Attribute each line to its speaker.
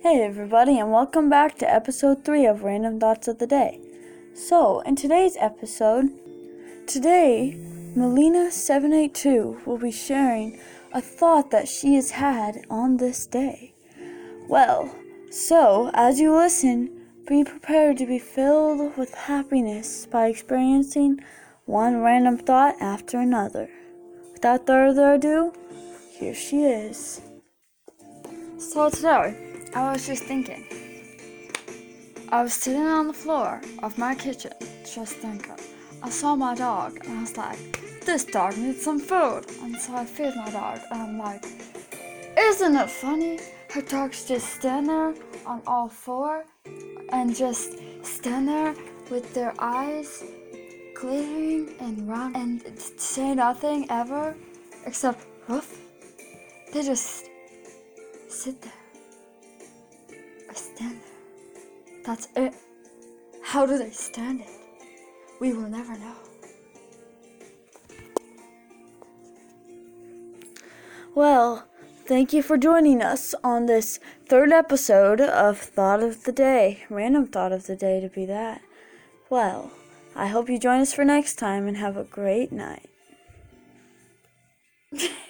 Speaker 1: Hey, everybody, and welcome back to episode 3 of Random Thoughts of the Day. So, in today's episode, today, Melina782 will be sharing a thought that she has had on this day. Well, so, as you listen, be prepared to be filled with happiness by experiencing one random thought after another. Without further ado, here she is. So today, I was just thinking. I was sitting on the floor of my kitchen, just thinking. I saw my dog, and I was like, this dog needs some food. And so I feed my dog, and I'm like, isn't it funny? Her dogs just stand there on all four and just stand there with their eyes glittering and round and say nothing ever except woof. They just sit there stand there. That's it. How do they stand it? We will never know. Well, thank you for joining us on this third episode of Thought of the Day. Random Thought of the Day to be that. Well, I hope you join us for next time and have a great night.